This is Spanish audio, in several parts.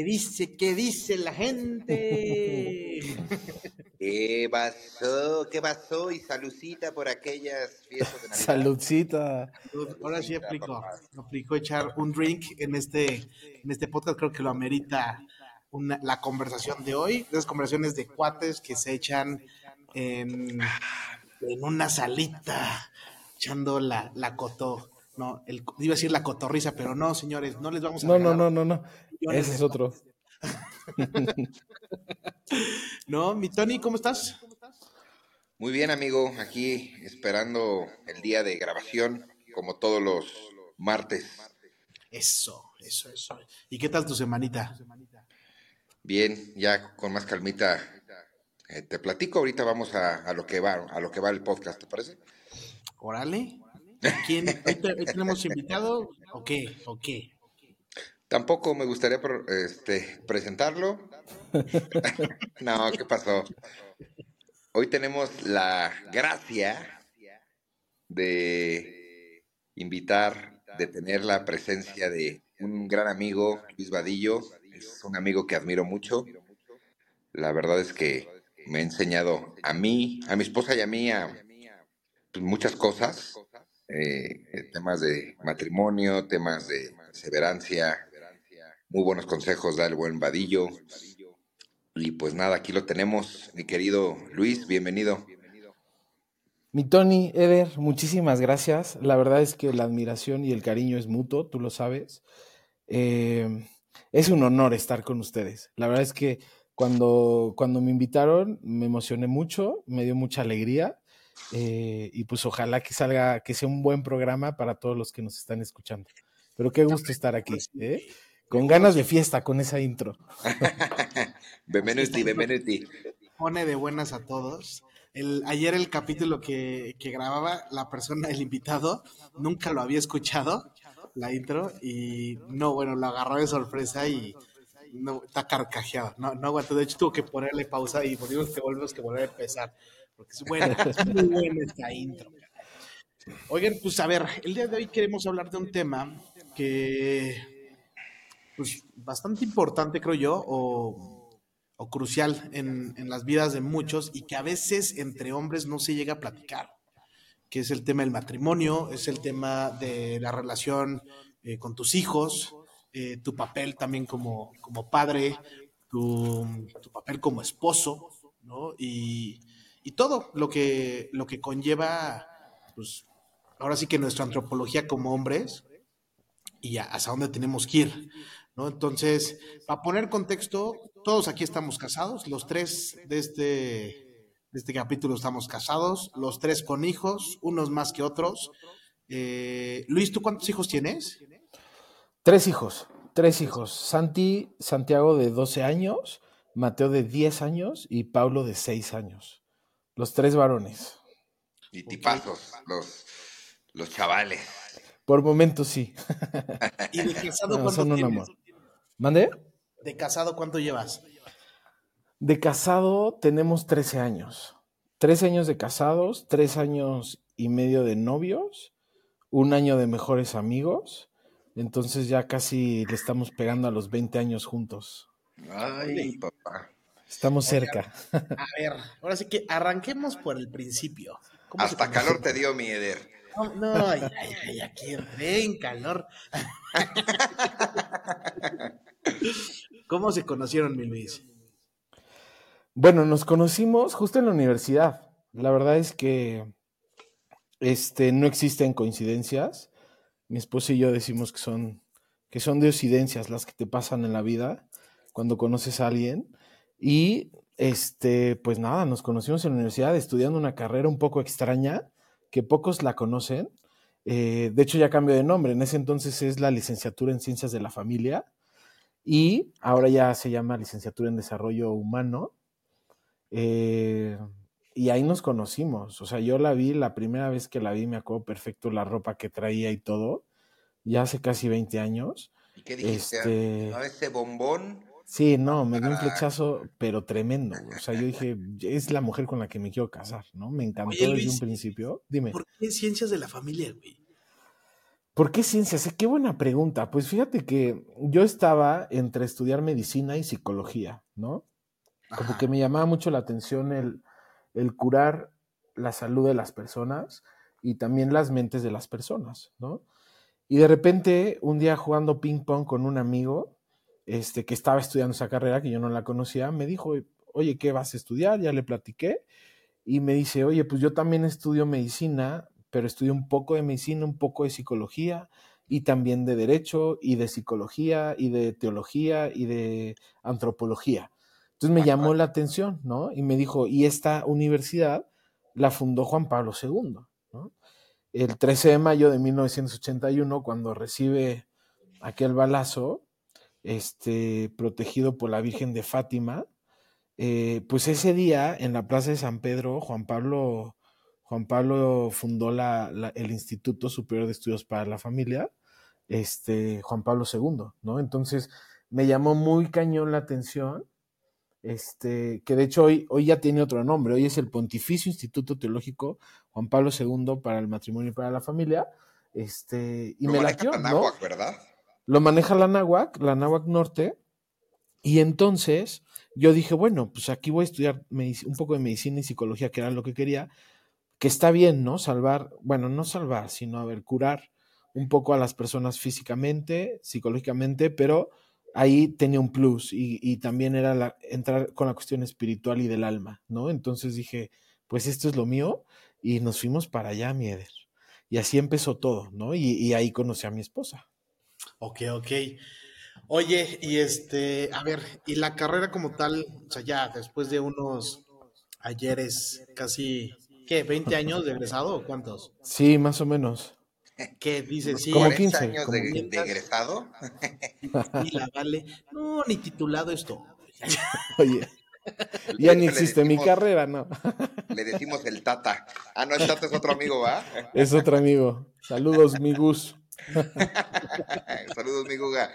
¿Qué dice, qué dice la gente? ¿Qué pasó? ¿Qué pasó? Y saludcita por aquellas fiestas de Navidad. Saludcita. Ahora sí aplico, aplico echar un drink en este, en este podcast, creo que lo amerita una- la conversación de hoy, esas conversaciones de cuates que se echan en, en una salita, echando la, la coto, no, el, iba a decir la cotorriza, pero no, señores, no les vamos a No, no, no, no, no. Ese es otro. No, mi Tony, ¿cómo estás? Muy bien, amigo. Aquí esperando el día de grabación, como todos los martes. Eso, eso, eso. ¿Y qué tal tu semanita? Bien, ya con más calmita. eh, te platico, ahorita vamos a, a lo que va, a lo que va el podcast, ¿te parece? Órale. ¿Quién? ¿Hoy, invitado? ¿O qué? ¿O qué? Tampoco me gustaría este, presentarlo. no, ¿qué pasó? Hoy tenemos la gracia de invitar, de tener la presencia de un gran amigo, Luis Vadillo. Es un amigo que admiro mucho. La verdad es que me ha enseñado a mí, a mi esposa y a mí a pues, muchas cosas. Eh, eh, temas de matrimonio, temas de perseverancia, muy buenos consejos da el buen Vadillo. Y pues nada, aquí lo tenemos, mi querido Luis, bienvenido. Mi Tony, Eder, muchísimas gracias. La verdad es que la admiración y el cariño es mutuo, tú lo sabes. Eh, es un honor estar con ustedes. La verdad es que cuando, cuando me invitaron me emocioné mucho, me dio mucha alegría eh, y pues ojalá que salga, que sea un buen programa para todos los que nos están escuchando. Pero qué gusto estar aquí, ¿eh? con ganas de fiesta con esa intro. Benvenuti, benvenuti. Pone de buenas a todos. El, ayer el capítulo que, que grababa la persona, el invitado, nunca lo había escuchado, la intro, y no, bueno, lo agarró de sorpresa y no, está carcajeado. No, no aguantó. De hecho, tuvo que ponerle pausa y volvimos que volvemos que volver a empezar. Porque es buena, muy buena esta intro. Oigan, pues a ver, el día de hoy queremos hablar de un tema que, pues, bastante importante, creo yo, o, o crucial en, en las vidas de muchos y que a veces entre hombres no se llega a platicar, que es el tema del matrimonio, es el tema de la relación eh, con tus hijos, eh, tu papel también como, como padre, tu papel como esposo, ¿no? Y, y todo lo que, lo que conlleva, pues, ahora sí que nuestra antropología como hombres y hasta dónde tenemos que ir, ¿no? Entonces, para poner contexto, todos aquí estamos casados, los tres de este, de este capítulo estamos casados, los tres con hijos, unos más que otros. Eh, Luis, ¿tú cuántos hijos tienes? Tres hijos, tres hijos. Santi, Santiago de 12 años, Mateo de 10 años y Pablo de 6 años. Los tres varones. Y tipazos, los, los chavales. Por momentos sí. ¿Y de casado No, cuánto son un tienes? amor. ¿Mande? ¿De casado cuánto llevas? De casado tenemos 13 años. 13 años de casados, 3 años y medio de novios, un año de mejores amigos. Entonces ya casi le estamos pegando a los 20 años juntos. Ay, papá. Estamos cerca. A ver, ahora sí que arranquemos por el principio. ¿Cómo se Hasta calor te dio mi Eder. No, no, ay, ay, ay, aquí ven calor. ¿Cómo se conocieron, mi Luis? Bueno, nos conocimos justo en la universidad. La verdad es que este, no existen coincidencias. Mi esposa y yo decimos que son, que son las que te pasan en la vida cuando conoces a alguien. Y este, pues nada, nos conocimos en la universidad estudiando una carrera un poco extraña, que pocos la conocen. Eh, de hecho, ya cambió de nombre. En ese entonces es la licenciatura en Ciencias de la Familia y ahora ya se llama licenciatura en Desarrollo Humano. Eh, y ahí nos conocimos. O sea, yo la vi, la primera vez que la vi, me acuerdo perfecto la ropa que traía y todo. Ya hace casi 20 años. ¿Y qué dijiste? Este- ¿No, ese bombón? Sí, no, me dio un Ah. flechazo, pero tremendo. güey. O sea, yo dije, es la mujer con la que me quiero casar, ¿no? Me encantó Oye, desde un principio. Dime. ¿Por qué ciencias de la familia, güey? ¿Por qué ciencias? Qué buena pregunta. Pues fíjate que yo estaba entre estudiar medicina y psicología, ¿no? Como que me llamaba mucho la atención el, el curar la salud de las personas y también las mentes de las personas, ¿no? Y de repente, un día jugando ping pong con un amigo, este, que estaba estudiando esa carrera, que yo no la conocía, me dijo, oye, ¿qué vas a estudiar? Ya le platiqué. Y me dice, oye, pues yo también estudio medicina, pero estudio un poco de medicina, un poco de psicología y también de derecho y de psicología y de teología y de antropología. Entonces me llamó la atención, ¿no? Y me dijo, y esta universidad la fundó Juan Pablo II, ¿no? El 13 de mayo de 1981, cuando recibe aquel balazo, este, protegido por la Virgen de Fátima, eh, pues ese día en la Plaza de San Pedro, Juan Pablo, Juan Pablo fundó la, el Instituto Superior de Estudios para la Familia, este, Juan Pablo II, ¿no? Entonces me llamó muy cañón la atención, este, que de hecho hoy, hoy ya tiene otro nombre, hoy es el Pontificio Instituto Teológico Juan Pablo II para el Matrimonio y para la Familia, este, y me la ¿no? ¿verdad? Lo maneja la Náhuac, la Náhuac Norte, y entonces yo dije, bueno, pues aquí voy a estudiar un poco de medicina y psicología, que era lo que quería, que está bien, ¿no? Salvar, bueno, no salvar, sino, a ver, curar un poco a las personas físicamente, psicológicamente, pero ahí tenía un plus y, también era la, entrar con la cuestión espiritual y del alma, ¿no? Entonces dije, pues esto es lo mío y nos fuimos para allá, Mieder. Y así empezó todo, ¿no? y ahí conocí a mi esposa. Ok, ok. Oye, y este, a ver, y la carrera como tal, o sea, ya después de unos ayeres, casi, ¿qué? ¿20 años de egresado o cuántos? Sí, más o menos. ¿Qué dices? Sí, como 15 años de, egresado. Y la vale, no, ni titulado esto. Oye. Ya ni existe mi carrera, ¿no? Le decimos el Tata. Ah, no, el Tata es otro amigo, ¿va? Es otro amigo. Saludos, mi Gus. Saludos, mi Guga.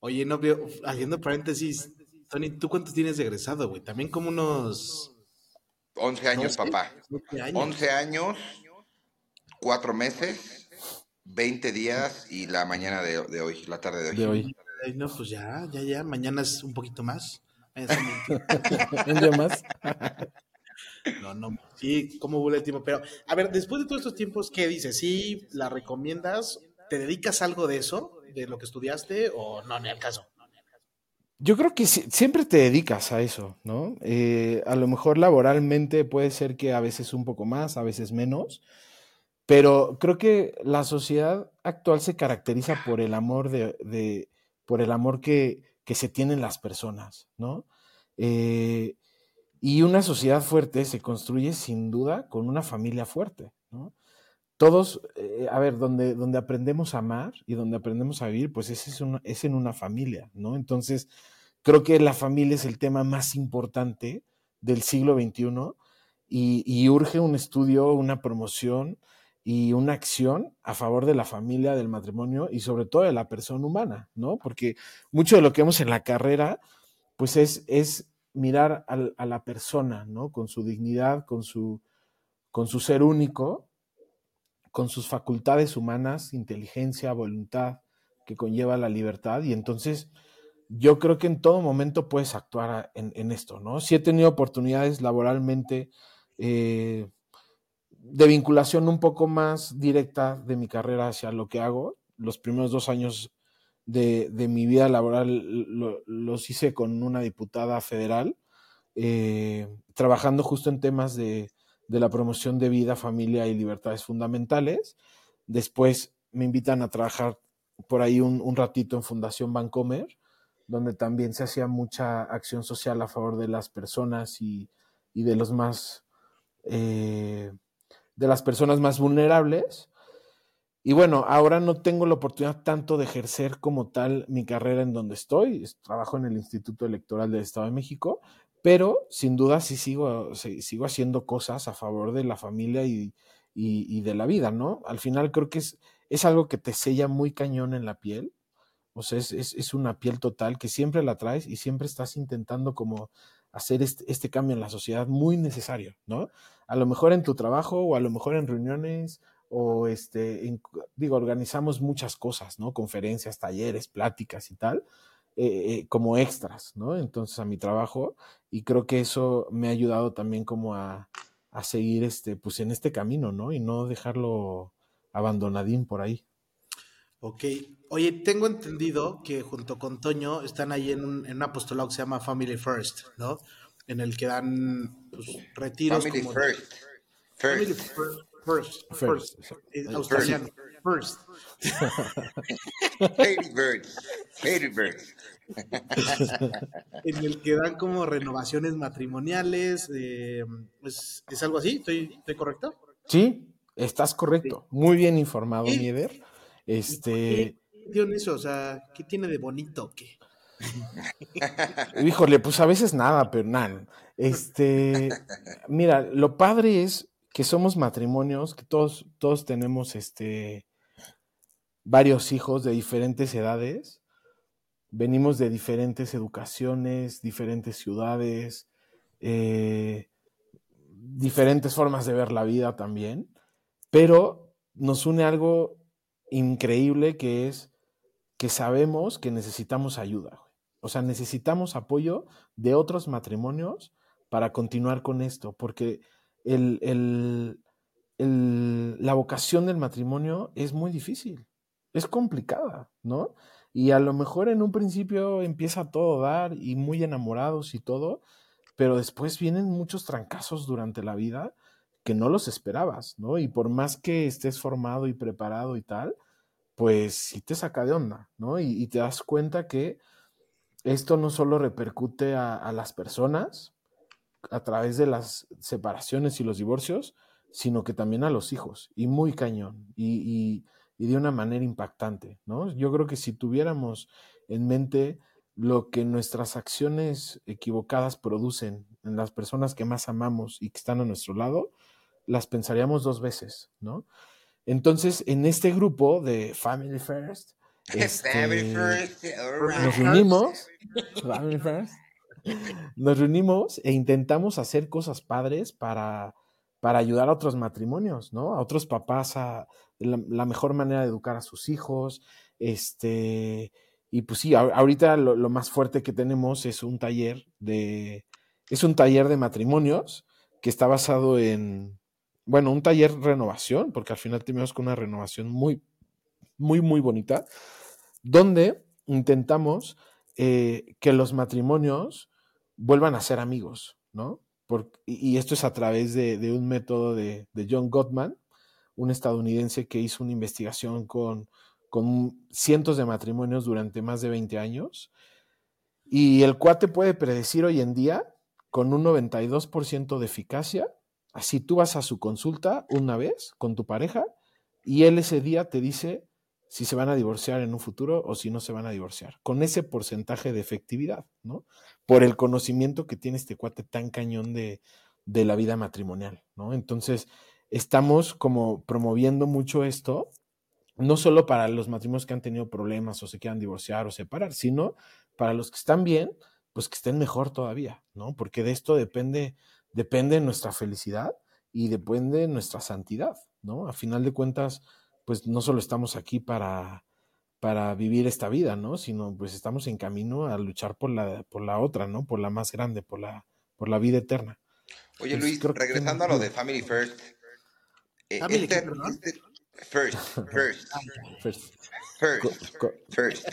Oye, no, haciendo paréntesis, Tony, ¿tú cuántos tienes de egresado, güey? También como unos... 11 años, papá. 11 años. 4 meses, 20 días y la mañana de, hoy, la tarde de hoy. De hoy. no, pues ya, ya, ya. Mañana es un poquito más. un día más. No, no, sí, como tiempo. Pero, a ver, después de todos estos tiempos, ¿qué dices? ¿Sí la recomiendas? ¿Te dedicas algo de eso, de lo que estudiaste, o no, ni al caso? Yo creo que siempre te dedicas a eso, ¿no? Eh, a lo mejor laboralmente puede ser que a veces un poco más, a veces menos, pero creo que la sociedad actual se caracteriza por el amor de, por el amor que, que, se tienen las personas, ¿no? Eh, y una sociedad fuerte se construye sin duda con una familia fuerte, ¿no? Todos, eh, a ver, donde, donde aprendemos a amar y donde aprendemos a vivir, pues es, es en una familia, ¿no? Entonces, creo que la familia es el tema más importante del siglo XXI y, urge un estudio, una promoción y una acción a favor de la familia, del matrimonio y sobre todo de la persona humana, ¿no? Porque mucho de lo que vemos en la carrera, pues es, es mirar a, la persona, ¿no? Con su dignidad, con su, ser único, con sus facultades humanas, inteligencia, voluntad, que conlleva la libertad. Y entonces yo creo que en todo momento puedes actuar en, esto, ¿no? Si he tenido oportunidades laboralmente eh, de vinculación un poco más directa de mi carrera hacia lo que hago. Los primeros dos años de, mi vida laboral los hice con una diputada federal, eh, trabajando justo en temas de, la promoción de vida, familia y libertades fundamentales. Después me invitan a trabajar por ahí un, ratito en Fundación Bancomer, donde también se hacía mucha acción social a favor de las personas y, de los más eh, de las personas más vulnerables. Y bueno, ahora no tengo la oportunidad tanto de ejercer como tal mi carrera en donde estoy. Trabajo en el Instituto Electoral del Estado de México, pero sin duda sí sigo, sigo haciendo cosas a favor de la familia y, de la vida, ¿no? Al final creo que es, es algo que te sella muy cañón en la piel. O sea, es, es, una piel total que siempre la traes y siempre estás intentando como hacer este, este, cambio en la sociedad muy necesario, ¿no? A lo mejor en tu trabajo o a lo mejor en reuniones o este, digo, organizamos muchas cosas, ¿no? Conferencias, talleres, pláticas y tal, eh, eh, como extras, ¿no? Entonces a mi trabajo y creo que eso me ha ayudado también como a, a seguir este, pues en este camino, ¿no? Y no dejarlo abandonadín por ahí. Ok. Oye, tengo entendido que junto con Toño están ahí en un, en un apostolado que se llama Family First, ¿no? En el que dan pues, retiros. Family como first. Family First. First. First. First. first. Australiano. First. Lady Birds. Lady Birds. En el que dan como renovaciones matrimoniales. eh, ¿es, es algo así? ¿Estoy, estoy correcto? Sí, estás correcto. Muy bien informado. Nieder. ¿Qué Este, tiene eso? O sea, ¿qué tiene de bonito? ¿Qué? híjole, pues a veces nada, pero nada. Este, mira, lo padre es que somos matrimonios, que todos, todos tenemos este varios hijos de diferentes edades. Venimos de diferentes educaciones, diferentes ciudades, eh, diferentes formas de ver la vida también, pero nos une algo increíble que es que sabemos que necesitamos ayuda. O sea, necesitamos apoyo de otros matrimonios para continuar con esto, porque el- el- el- la vocación del matrimonio es muy difícil, es complicada, ¿no? Y a lo mejor en un principio empieza todo a dar y muy enamorados y todo, pero después vienen muchos trancazos durante la vida que no los esperabas, ¿no? Y por más que estés formado y preparado y tal, pues sí te saca de onda, ¿no? Y, te das cuenta que esto no solo repercute a las personas a través de las separaciones y los divorcios, sino que también a los hijos, y muy cañón, y, y- y de una manera impactante, ¿no? Yo creo que si tuviéramos en mente lo que nuestras acciones equivocadas producen en las personas que más amamos y que están a nuestro lado, las pensaríamos dos veces, ¿no? Entonces, en este grupo de Family First, Family este, first. all right. nos reunimos, Family First, nos reunimos e intentamos hacer cosas padres para, para ayudar a otros matrimonios, ¿no? A otros papás a la, mejor manera de educar a sus hijos. Este, y pues sí, ahorita lo, lo más fuerte que tenemos es un taller de, es un taller de matrimonios que está basado en, bueno, un taller renovación, porque al final terminamos con una renovación muy, muy, muy bonita, donde intentamos eh, que los matrimonios vuelvan a ser amigos, ¿no? Y esto es a través de, de un método de, de John Gottman, un estadounidense que hizo una investigación con, con cientos de matrimonios durante más de 20 años. Y el cuate puede predecir hoy en día con un 92% de eficacia. Así tú vas a su consulta una vez con tu pareja y él ese día te dice si se van a divorciar en un futuro o si no se van a divorciar, con ese porcentaje de efectividad, ¿no? Por el conocimiento que tiene este cuate tan cañón de, de la vida matrimonial, ¿no? Entonces, estamos como promoviendo mucho esto, no solo para los matrimonios que han tenido problemas o se quieran divorciar o separar, sino para los que están bien, pues que estén mejor todavía, ¿no? Porque de esto depende, depende nuestra felicidad y depende nuestra santidad, ¿no? A final de cuentas, pues no solo estamos aquí para, para vivir esta vida, ¿no? Sino pues estamos en camino a luchar por la, por la otra, ¿no? Por la más grande, por la, por la vida eterna. Oye, Pues Luis, creo que regresando a lo de Family First. eh, ¿Family este- perdón? este- first, first, First. first, Co- first.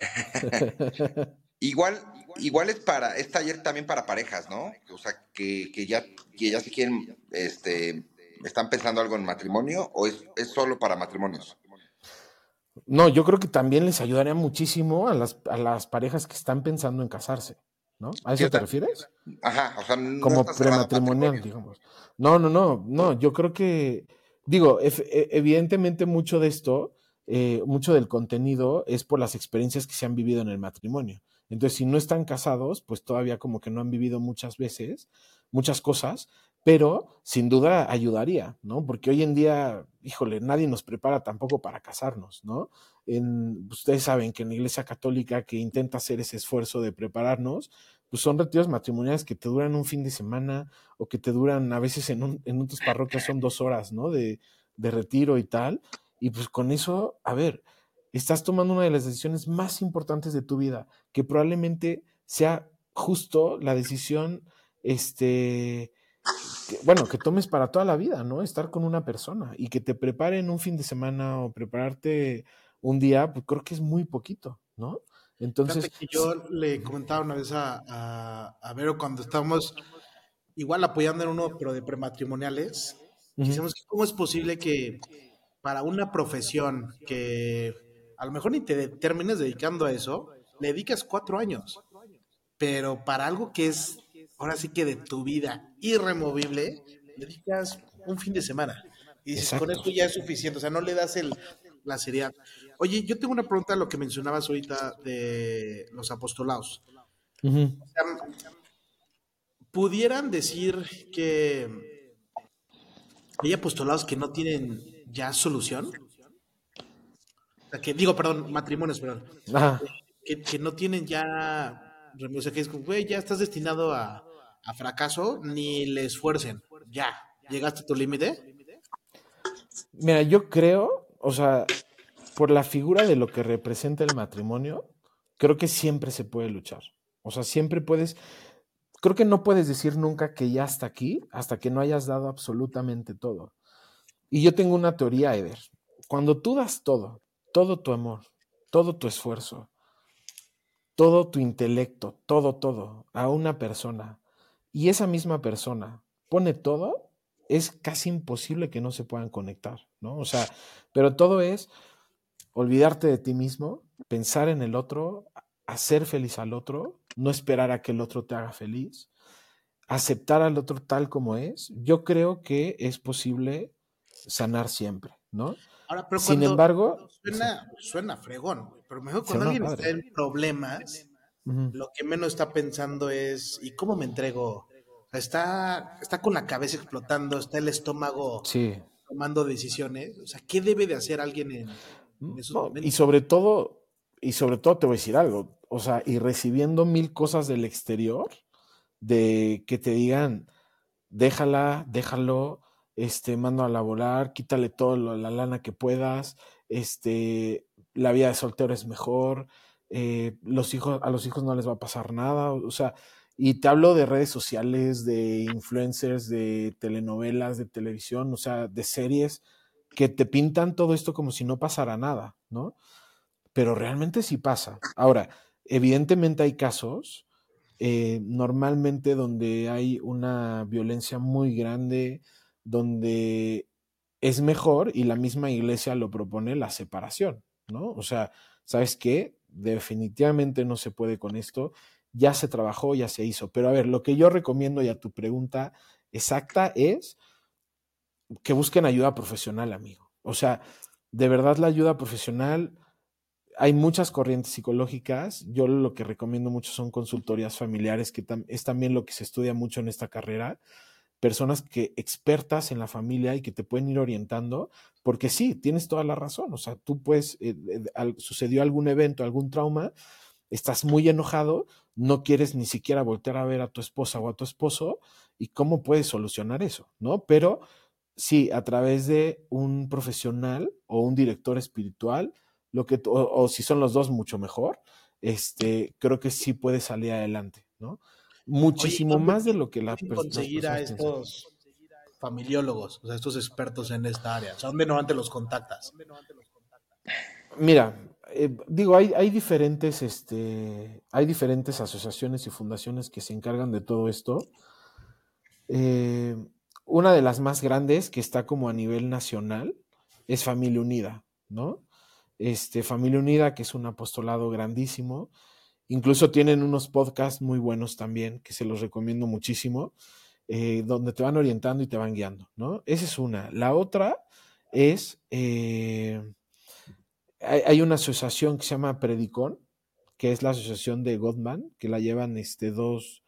Igual, igual es para, es taller también para parejas, ¿no? O sea, que, que ya, que ya se quieren, este, están pensando algo en matrimonio o es, es solo para matrimonios. No, yo creo que también les ayudaría muchísimo a las, a las parejas que están pensando en casarse, ¿no? ¿A eso te refieres? Ajá, o sea, no Como prematrimonial, digamos. No, no, no, no, yo creo que, digo, e- evidentemente mucho de esto, eh, mucho del contenido es por las experiencias que se han vivido en el matrimonio. Entonces, si no están casados, pues todavía como que no han vivido muchas veces, muchas cosas, pero sin duda ayudaría, ¿no? Porque hoy en día, híjole, nadie nos prepara tampoco para casarnos, ¿no? En, ustedes saben que en la Iglesia Católica que intenta hacer ese esfuerzo de prepararnos, pues son retiros matrimoniales que te duran un fin de semana o que te duran a veces en, un, en otras parroquias son dos horas, ¿no? De, de retiro y tal. Y pues con eso, a ver, estás tomando una de las decisiones más importantes de tu vida, que probablemente sea justo la decisión, este, bueno, que tomes para toda la vida, ¿no? Estar con una persona y que te preparen un fin de semana o prepararte un día, pues creo que es muy poquito, ¿no? Entonces. Que yo le comentaba una vez a, a, Vero cuando estábamos igual apoyando en uno, pero de prematrimoniales. Decimos, ¿cómo es posible que para una profesión que a lo mejor ni te termines dedicando a eso, le dedicas cuatro años? Pero para algo que es ahora sí que de tu vida irremovible, le dedicas un fin de semana. Y dices, con eso ya es suficiente, o sea, no le das el, la seriedad. Oye, yo tengo una pregunta a lo que mencionabas ahorita de los apostolados. ¿Pudieran decir que hay apostolados que no tienen ya solución? que digo, perdón, matrimonios, perdón. Que, que, no tienen ya, o sea, que es como, güey, ya estás destinado a, a fracaso, ni le esfuercen. Ya, llegaste a tu límite. Mira, yo creo, o sea, por la figura de lo que representa el matrimonio, creo que siempre se puede luchar. O sea, siempre puedes, creo que no puedes decir nunca que ya hasta aquí, hasta que no hayas dado absolutamente todo. Y yo tengo una teoría, Eder. Cuando tú das todo, todo tu amor, todo tu esfuerzo, todo tu intelecto, todo, todo, a una persona, y esa misma persona pone todo, es casi imposible que no se puedan conectar, ¿no? O sea, pero todo es olvidarte de ti mismo, pensar en el otro, hacer feliz al otro, no esperar a que el otro te haga feliz, aceptar al otro tal como es. Yo creo que es posible sanar siempre, ¿no? Ahora, pero Sin embargo, suena, suena fregón, pero mejor cuando alguien está en problemas, lo que menos está pensando es, ¿y cómo me entrego? está, está con la cabeza explotando, está el estómago tomando decisiones. O sea, ¿qué debe de hacer alguien en, esos momentos? Y sobre todo, y sobre todo te voy a decir algo, o sea, y recibiendo mil cosas del exterior, de que te digan, déjala, déjalo, este, mando a laborar, quítale todo la lana que puedas, este, la vida de soltero es mejor, eh, los hijos, a los hijos no les va a pasar nada, o sea, y te hablo de redes sociales, de influencers, de telenovelas, de televisión, o sea, de series que te pintan todo esto como si no pasara nada, ¿no? Pero realmente sí pasa. Ahora, evidentemente hay casos, eh, normalmente donde hay una violencia muy grande, donde es mejor y la misma iglesia lo propone la separación, ¿no? O sea, ¿sabes qué? Definitivamente no se puede con esto, ya se trabajó, ya se hizo. Pero a ver, lo que yo recomiendo y a tu pregunta exacta es que busquen ayuda profesional, amigo. O sea, de verdad la ayuda profesional, hay muchas corrientes psicológicas. Yo lo que recomiendo mucho son consultorías familiares, que es también lo que se estudia mucho en esta carrera personas que expertas en la familia y que te pueden ir orientando, porque sí, tienes toda la razón, o sea, tú puedes, eh, sucedió algún evento, algún trauma, estás muy enojado, no quieres ni siquiera voltear a ver a tu esposa o a tu esposo, y cómo puedes solucionar eso, ¿no? Pero sí, a través de un profesional o un director espiritual, lo que, o, o si son los dos, mucho mejor, este, creo que sí puedes salir adelante, ¿no? Muchísimo más de lo que la persona conseguir a estos familiólogos, o sea, estos expertos en esta área? O sea, ¿dónde normalmente los contactas? Mira, eh, digo, hay, hay, diferentes, este, hay diferentes asociaciones y fundaciones que se encargan de todo esto. Eh, una de las más grandes que está como a nivel nacional es Familia Unida, ¿no? Este, Familia Unida, que es un apostolado grandísimo, Incluso tienen unos podcasts muy buenos también, que se los recomiendo muchísimo, eh, donde te van orientando y te van guiando, ¿no? Esa es una. La otra es, eh, hay, una asociación que se llama Predicón, que es la asociación de Godman, que la llevan este, dos,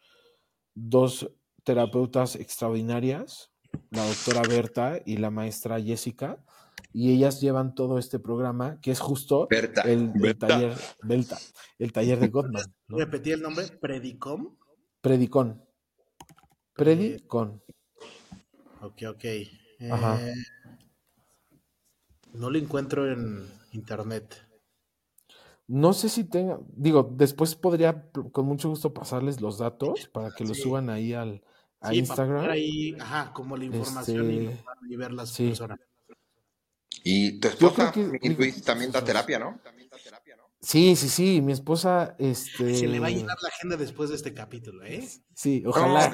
dos terapeutas extraordinarias, la doctora Berta y la maestra Jessica, y ellas llevan todo este programa que es justo el, taller el taller de Gottman. Repetí el nombre, Predicom. Predicón. Predicón. Ok, ok. Eh, No lo encuentro en internet. No sé si tenga, digo, después podría con mucho gusto pasarles los datos para que los suban ahí al a Instagram. ahí, ajá, como la información y, este, y, ver las personas. Y tu esposa, Luis, también da terapia, ¿no? Sí, sí, sí, mi esposa, este... Se le va a llenar la agenda después de este capítulo, ¿eh? Sí, ojalá.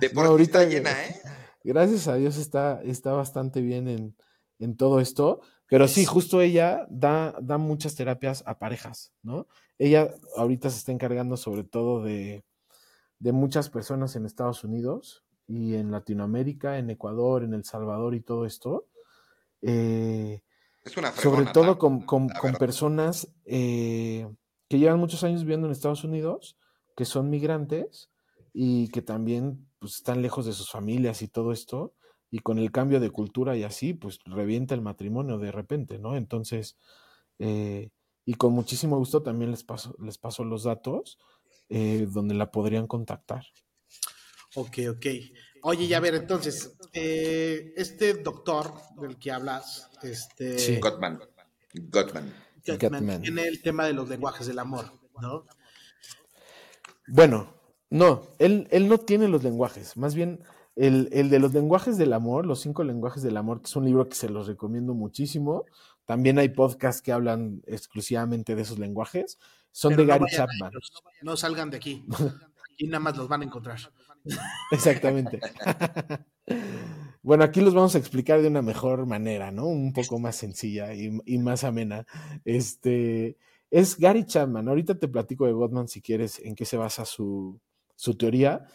de por, ahorita llena, ¿eh? Gracias a Dios está, está bastante bien en, en todo esto. Pero sí, justo ella da, da muchas terapias a parejas, ¿no? Ella ahorita se está encargando sobre todo de, de muchas personas en Estados Unidos y en Latinoamérica, en Ecuador, en El Salvador y todo esto. Eh, sobre todo con, personas eh, que llevan muchos años viviendo en Estados Unidos, que son migrantes y que también pues, están lejos de sus familias y todo esto, y con el cambio de cultura y así, pues revienta el matrimonio de repente, ¿no? Entonces, eh, y con muchísimo gusto también les paso, les paso los datos eh, donde la podrían contactar. Ok, ok. Oye, ya ver, entonces, eh, este doctor del que hablas, este... Sí. Gottman. Gottman. Gottman. Tiene el tema de los lenguajes del amor, ¿no? Bueno, no, él, él no tiene los lenguajes, más bien el, el, de los lenguajes del amor, los cinco lenguajes del amor, que es un libro que se los recomiendo muchísimo. También hay podcasts que hablan exclusivamente de esos lenguajes. Son de Gary Chapman. no salgan de aquí. Aquí nada más los van a encontrar. Exactamente. bueno, aquí los vamos a explicar de una mejor manera, ¿no? Un poco más sencilla y, y más amena. Este es Gary Chapman. Ahorita te platico de Gottman si quieres en qué se basa su, su teoría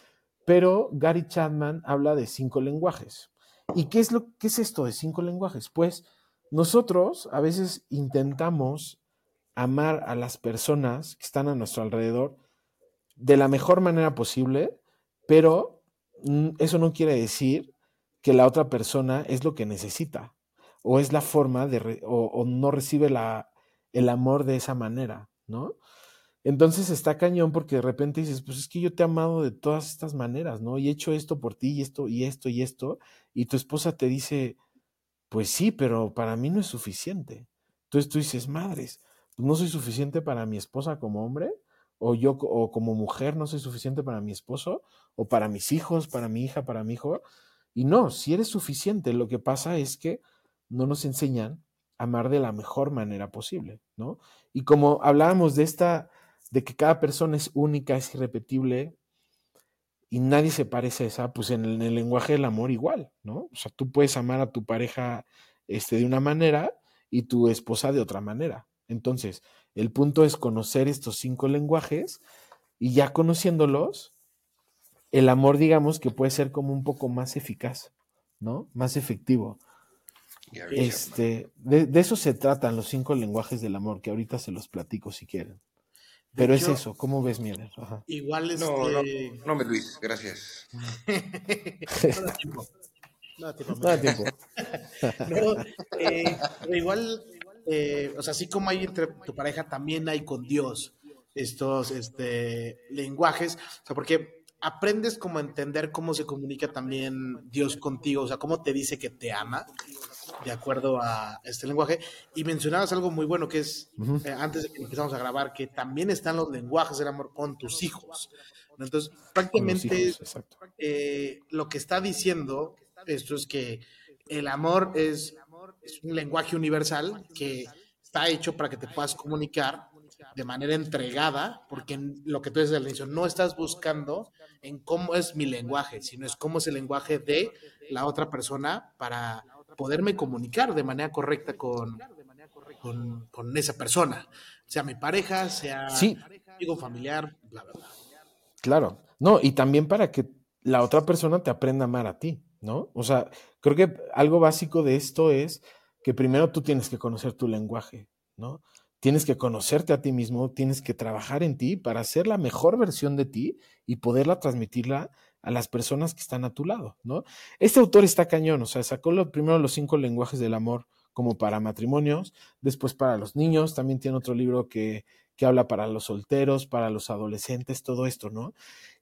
pero Gary Chapman habla de cinco lenguajes. ¿Y qué es, lo, qué es esto de cinco lenguajes? Pues nosotros a veces intentamos amar a las personas que están a nuestro alrededor de la mejor manera posible, pero mm, eso no quiere decir que la otra persona es lo que necesita o es la forma de, o, no recibe la, el amor de esa manera, ¿no? Entonces está cañón porque de repente dices, pues es que yo te he amado de todas estas maneras, ¿no? Y he hecho esto por ti y esto y esto y esto, y tu esposa te dice, pues sí, pero para mí no es suficiente. Entonces tú dices, madres, pues no soy suficiente para mi esposa como hombre, o yo o como mujer no soy suficiente para mi esposo, o para mis hijos, para mi hija, para mi hijo. Y no, si eres suficiente, lo que pasa es que no nos enseñan a amar de la mejor manera posible, ¿no? Y como hablábamos de esta de que cada persona es única, es irrepetible y nadie se parece a esa, pues en el, lenguaje del amor igual, ¿no? O sea, tú puedes amar a tu pareja este, de una manera y tu esposa de otra manera. Entonces, el punto es conocer estos cinco lenguajes y ya conociéndolos, el amor, digamos, que puede ser como un poco más eficaz, ¿no? Más efectivo. Este, de, de, eso se tratan los cinco lenguajes del amor, que ahorita se los platico si quieren. Pero es eso, ¿cómo ves Mieler? Igual es. No, no, no me Luis, gracias. no da tiempo. No da tiempo. No, da tiempo. no eh, pero igual, eh, o sea, así como hay entre tu pareja, también hay con Dios estos este, lenguajes. O sea, porque aprendes como a entender cómo se comunica también Dios contigo, o sea, cómo te dice que te ama de acuerdo a este lenguaje. Y mencionabas algo muy bueno que es, eh, antes de que empezamos a grabar, que también están los lenguajes del amor con tus hijos. Entonces, prácticamente eh, lo que está diciendo esto es que el amor es, es un lenguaje universal que está hecho para que te puedas comunicar de manera entregada, porque lo que tú dices al inicio, no estás buscando en cómo es mi lenguaje, sino es cómo es el lenguaje de la otra persona para poderme comunicar de manera correcta con, con, esa persona, sea mi pareja, sea sí. amigo familiar, bla, bla, bla. Claro, no, y también para que la otra persona te aprenda a amar a ti, ¿no? O sea, creo que algo básico de esto es que primero tú tienes que conocer tu lenguaje, ¿no? Tienes que conocerte a ti mismo, tienes que trabajar en ti para ser la mejor versión de ti y poderla transmitirla a las personas que están a tu lado, ¿no? Este autor está cañón, o sea, sacó primero los cinco lenguajes del amor como para matrimonios, después para los niños, también tiene otro libro que, que habla para los solteros, para los adolescentes, todo esto, ¿no?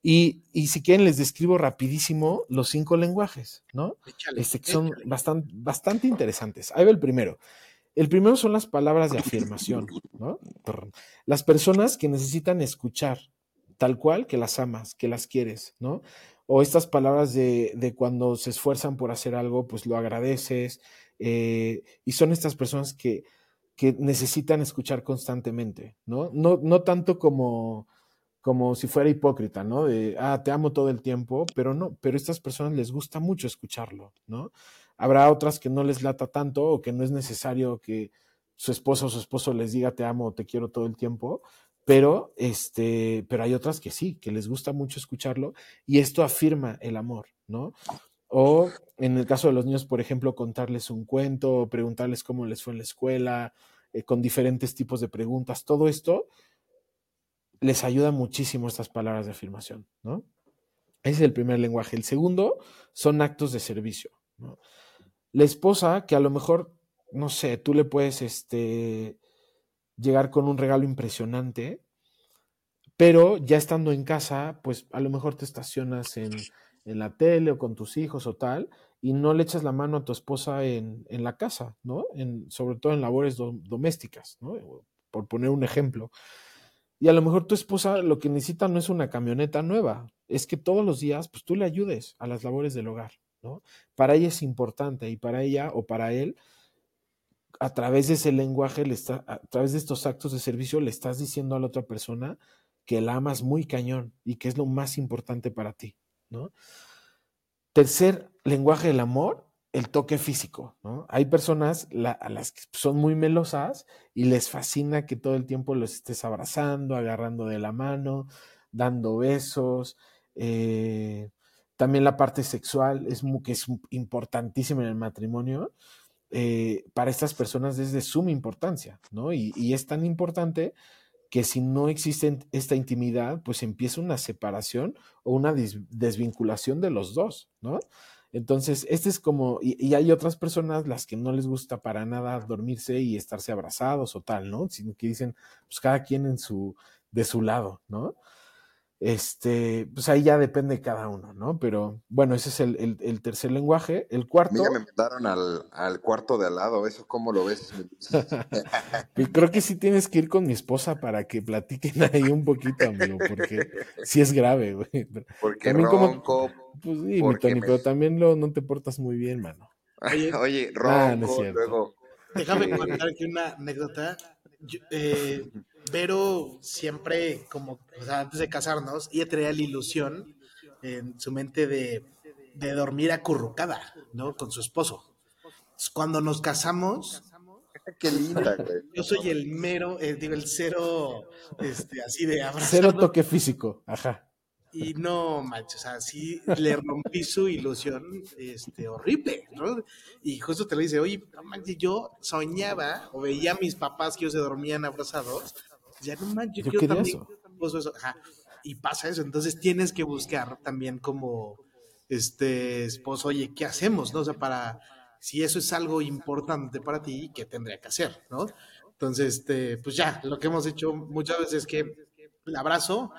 Y, si quieren, les describo rapidísimo los cinco lenguajes, ¿no? este, que son bastante, bastante interesantes. Ahí va el primero. El primero son las palabras de afirmación, ¿no? Las personas que necesitan escuchar tal cual que las amas, que las quieres, ¿no? O estas palabras de, de cuando se esfuerzan por hacer algo, pues lo agradeces. Eh, y son estas personas que, que necesitan escuchar constantemente, ¿no? No, no tanto como, como si fuera hipócrita, ¿no? De, ah, te amo todo el tiempo, pero no, pero a estas personas les gusta mucho escucharlo, ¿no? Habrá otras que no les lata tanto o que no es necesario que su esposo o su esposo les diga te amo o te quiero todo el tiempo, pero, este, pero hay otras que sí, que les gusta mucho escucharlo y esto afirma el amor, ¿no? O en el caso de los niños, por ejemplo, contarles un cuento, preguntarles cómo les fue en la escuela, eh, con diferentes tipos de preguntas, todo esto les ayuda muchísimo estas palabras de afirmación, ¿no? Ese es el primer lenguaje. El segundo son actos de servicio. La esposa, que a lo mejor, no sé, tú le puedes este, llegar con un regalo impresionante, pero ya estando en casa, pues a lo mejor te estacionas en, en la tele o con tus hijos o tal, y no le echas la mano a tu esposa en, en la casa, ¿no? Sobre todo en labores domésticas, ¿no? Por poner un ejemplo. Y a lo mejor tu esposa lo que necesita no es una camioneta nueva, es que todos los días pues tú le ayudes a las labores del hogar, ¿no? Para ella es importante y para ella o para él, a través de ese lenguaje, le está, a través de estos actos de servicio, le estás diciendo a la otra persona que la amas muy cañón y que es lo más importante para ti, Tercer lenguaje del amor el toque físico. Hay personas a las que son muy melosas y les fascina que todo el tiempo los estés abrazando, agarrando de la mano, dando besos. Eh, también la parte sexual es, muy, que es importantísima en el matrimonio. Eh, para estas personas es de suma importancia, y, es tan importante que si no existe esta intimidad, pues empieza una separación o una desvinculación de los dos, ¿no? Entonces, este es como, y, hay otras personas las que no les gusta para nada dormirse y estarse abrazados o tal, ¿no? Sino que dicen, pues cada quien en su, de su lado, ¿no? Este, pues ahí ya depende cada uno, ¿no? Pero bueno, ese es el, tercer lenguaje. El cuarto. Mira, me mandaron al, cuarto de al lado, ¿eso cómo lo ves? y creo que sí tienes que ir con mi esposa para que platiquen ahí un poquito, amigo, porque sí es grave, güey. Porque ronco, Pues sí, mi Tony, pero también lo, no te portas muy bien, mano. Oye, ah, ronco, luego. Déjame contar aquí una anécdota. eh, Vero siempre, como antes de casarnos, ella tenía la ilusión en su mente de, dormir acurrucada, ¿no? Con su esposo. Cuando nos casamos, Qué linda, Yo soy el mero, eh, digo, el cero, este, así de abrazo. Cero toque físico, ajá. Y no, manches, o sea, sí le rompí su ilusión este, horrible, ¿no? Y justo te lo dice, oye, no manches, yo soñaba o veía a mis papás que ellos se dormían abrazados ya no manches, yo, quiero también eso. Y pasa eso, entonces tienes que buscar también como este esposo, oye, ¿qué hacemos? ¿No? O sea, para si eso es algo importante para ti, ¿qué tendría que hacer? ¿No? Entonces, este, pues ya, lo que hemos hecho muchas veces es que la abrazo,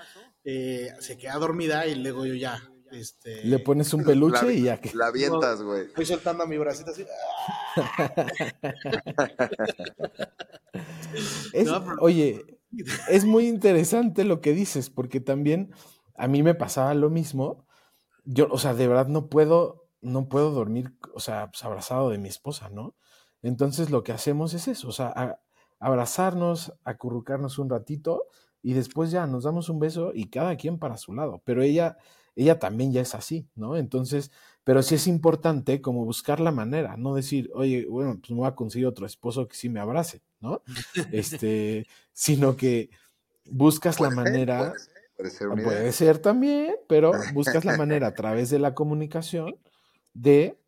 eh, se queda dormida y luego yo ya este, Le pones un peluche y ya que. La avientas, güey. Estoy soltando mi bracito así. Oye, es muy interesante lo que dices, porque también a mí me pasaba lo mismo. Yo, o sea, de verdad no puedo, no puedo dormir, o sea, pues, abrazado de mi esposa, ¿no? Entonces lo que hacemos es eso, o sea, abrazarnos, acurrucarnos un ratito y después ya nos damos un beso y cada quien para su lado. Pero ella, ella también ya es así, ¿no? Entonces, pero sí es importante como buscar la manera, no decir, oye, bueno, pues me voy a conseguir otro esposo que sí me abrace, ¿no? Este, sino que buscas la manera, puede, ser, también, pero buscas la manera a través de la comunicación de,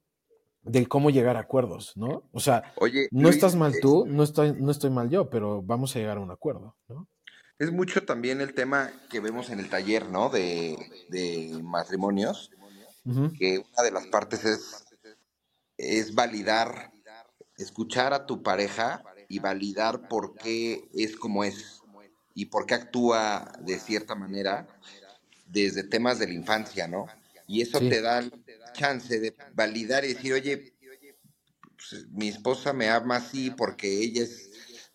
de cómo llegar a acuerdos, ¿no? O sea, no estás mal tú, no estoy, no estoy mal yo, pero vamos a llegar a un acuerdo, ¿no? Es mucho también el tema que vemos en el taller, ¿no? De, matrimonios, que una de las partes es, es validar, escuchar a tu pareja y validar por qué es como es. y por qué actúa de cierta manera desde temas de la infancia, ¿no? Y eso te da chance de validar y decir, oye, pues, mi esposa me ama así porque ella es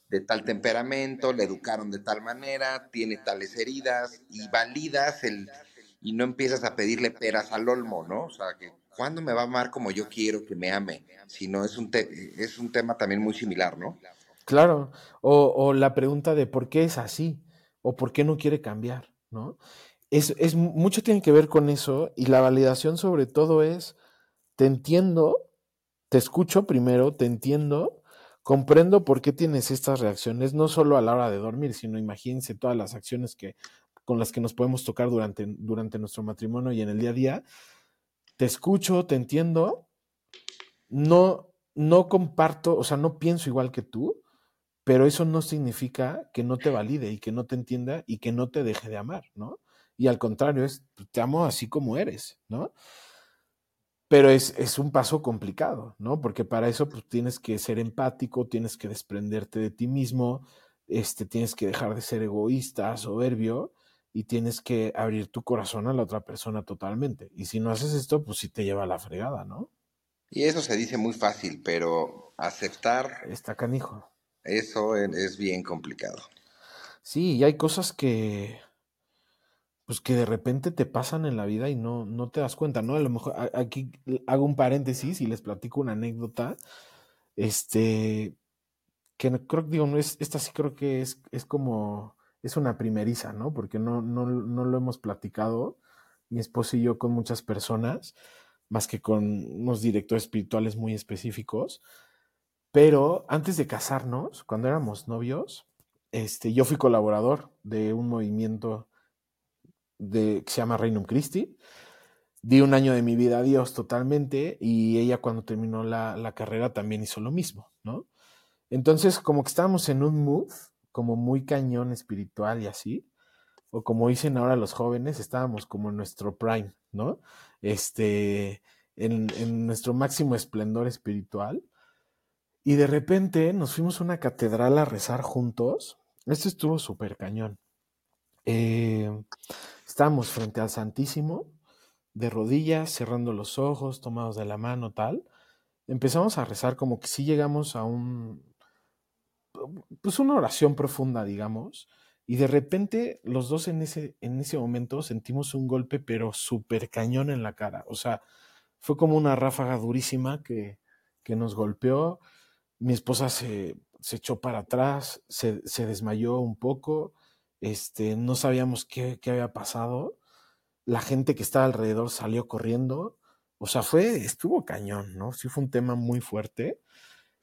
de tal temperamento, le educaron de tal manera, tiene tales heridas y validas el y no empiezas a pedirle peras al olmo, ¿no? O sea, que ¿cuándo me va a amar como yo quiero que me ame? Si no, es un, es un tema también muy similar, ¿no? Claro, o, o, la pregunta de por qué es así, o por qué no quiere cambiar, ¿no? Es, es, mucho tiene que ver con eso, y la validación sobre todo es, te entiendo, te escucho primero, te entiendo, comprendo por qué tienes estas reacciones, no solo a la hora de dormir, sino imagínense todas las acciones que, con las que nos podemos tocar durante, durante nuestro matrimonio y en el día a día. Te escucho, te entiendo, no, no comparto, o sea, no pienso igual que tú, pero eso no significa que no te valide y que no te entienda y que no te deje de amar, ¿no? Y al contrario, es, te amo así como eres, ¿no? Pero es, es, un paso complicado, ¿no? Porque para eso pues, tienes que ser empático, tienes que desprenderte de ti mismo, este, tienes que dejar de ser egoísta, soberbio, y tienes que abrir tu corazón a la otra persona totalmente. Y si no haces esto, pues sí te lleva a la fregada, ¿no? Y eso se dice muy fácil, pero aceptar... Está canijo. Eso es bien complicado. Sí, y hay cosas que, pues que de repente te pasan en la vida y no, no te das cuenta, ¿no? A lo mejor aquí hago un paréntesis y les platico una anécdota. Este, que creo que digo, no es, esta sí creo que es, es como, es una primeriza, ¿no? Porque no, no, no lo hemos platicado, mi esposo y yo, con muchas personas, más que con unos directores espirituales muy específicos. Pero antes de casarnos, cuando éramos novios, este, yo fui colaborador de un movimiento de, que se llama Reino Christi. Di un año de mi vida a Dios totalmente y ella cuando terminó la, la, carrera también hizo lo mismo, ¿no? Entonces, como que estábamos en un mood como muy cañón espiritual y así, o como dicen ahora los jóvenes, estábamos como en nuestro prime, ¿no? Este, en, en nuestro máximo esplendor espiritual. Y de repente nos fuimos a una catedral a rezar juntos. Esto estuvo súper cañón. Eh, Estábamos frente al Santísimo, de rodillas, cerrando los ojos, tomados de la mano, tal. Empezamos a rezar como que si llegamos a un, pues una oración profunda, digamos, y de repente los dos en ese, en ese momento sentimos un golpe, pero súper cañón en la cara. O sea, fue como una ráfaga durísima que, que nos golpeó. Mi esposa se, se echó para atrás, se, se desmayó un poco este, no sabíamos qué, qué, había pasado. La gente que estaba alrededor salió corriendo. O sea, fue, estuvo cañón, ¿no? Sí fue un tema muy fuerte.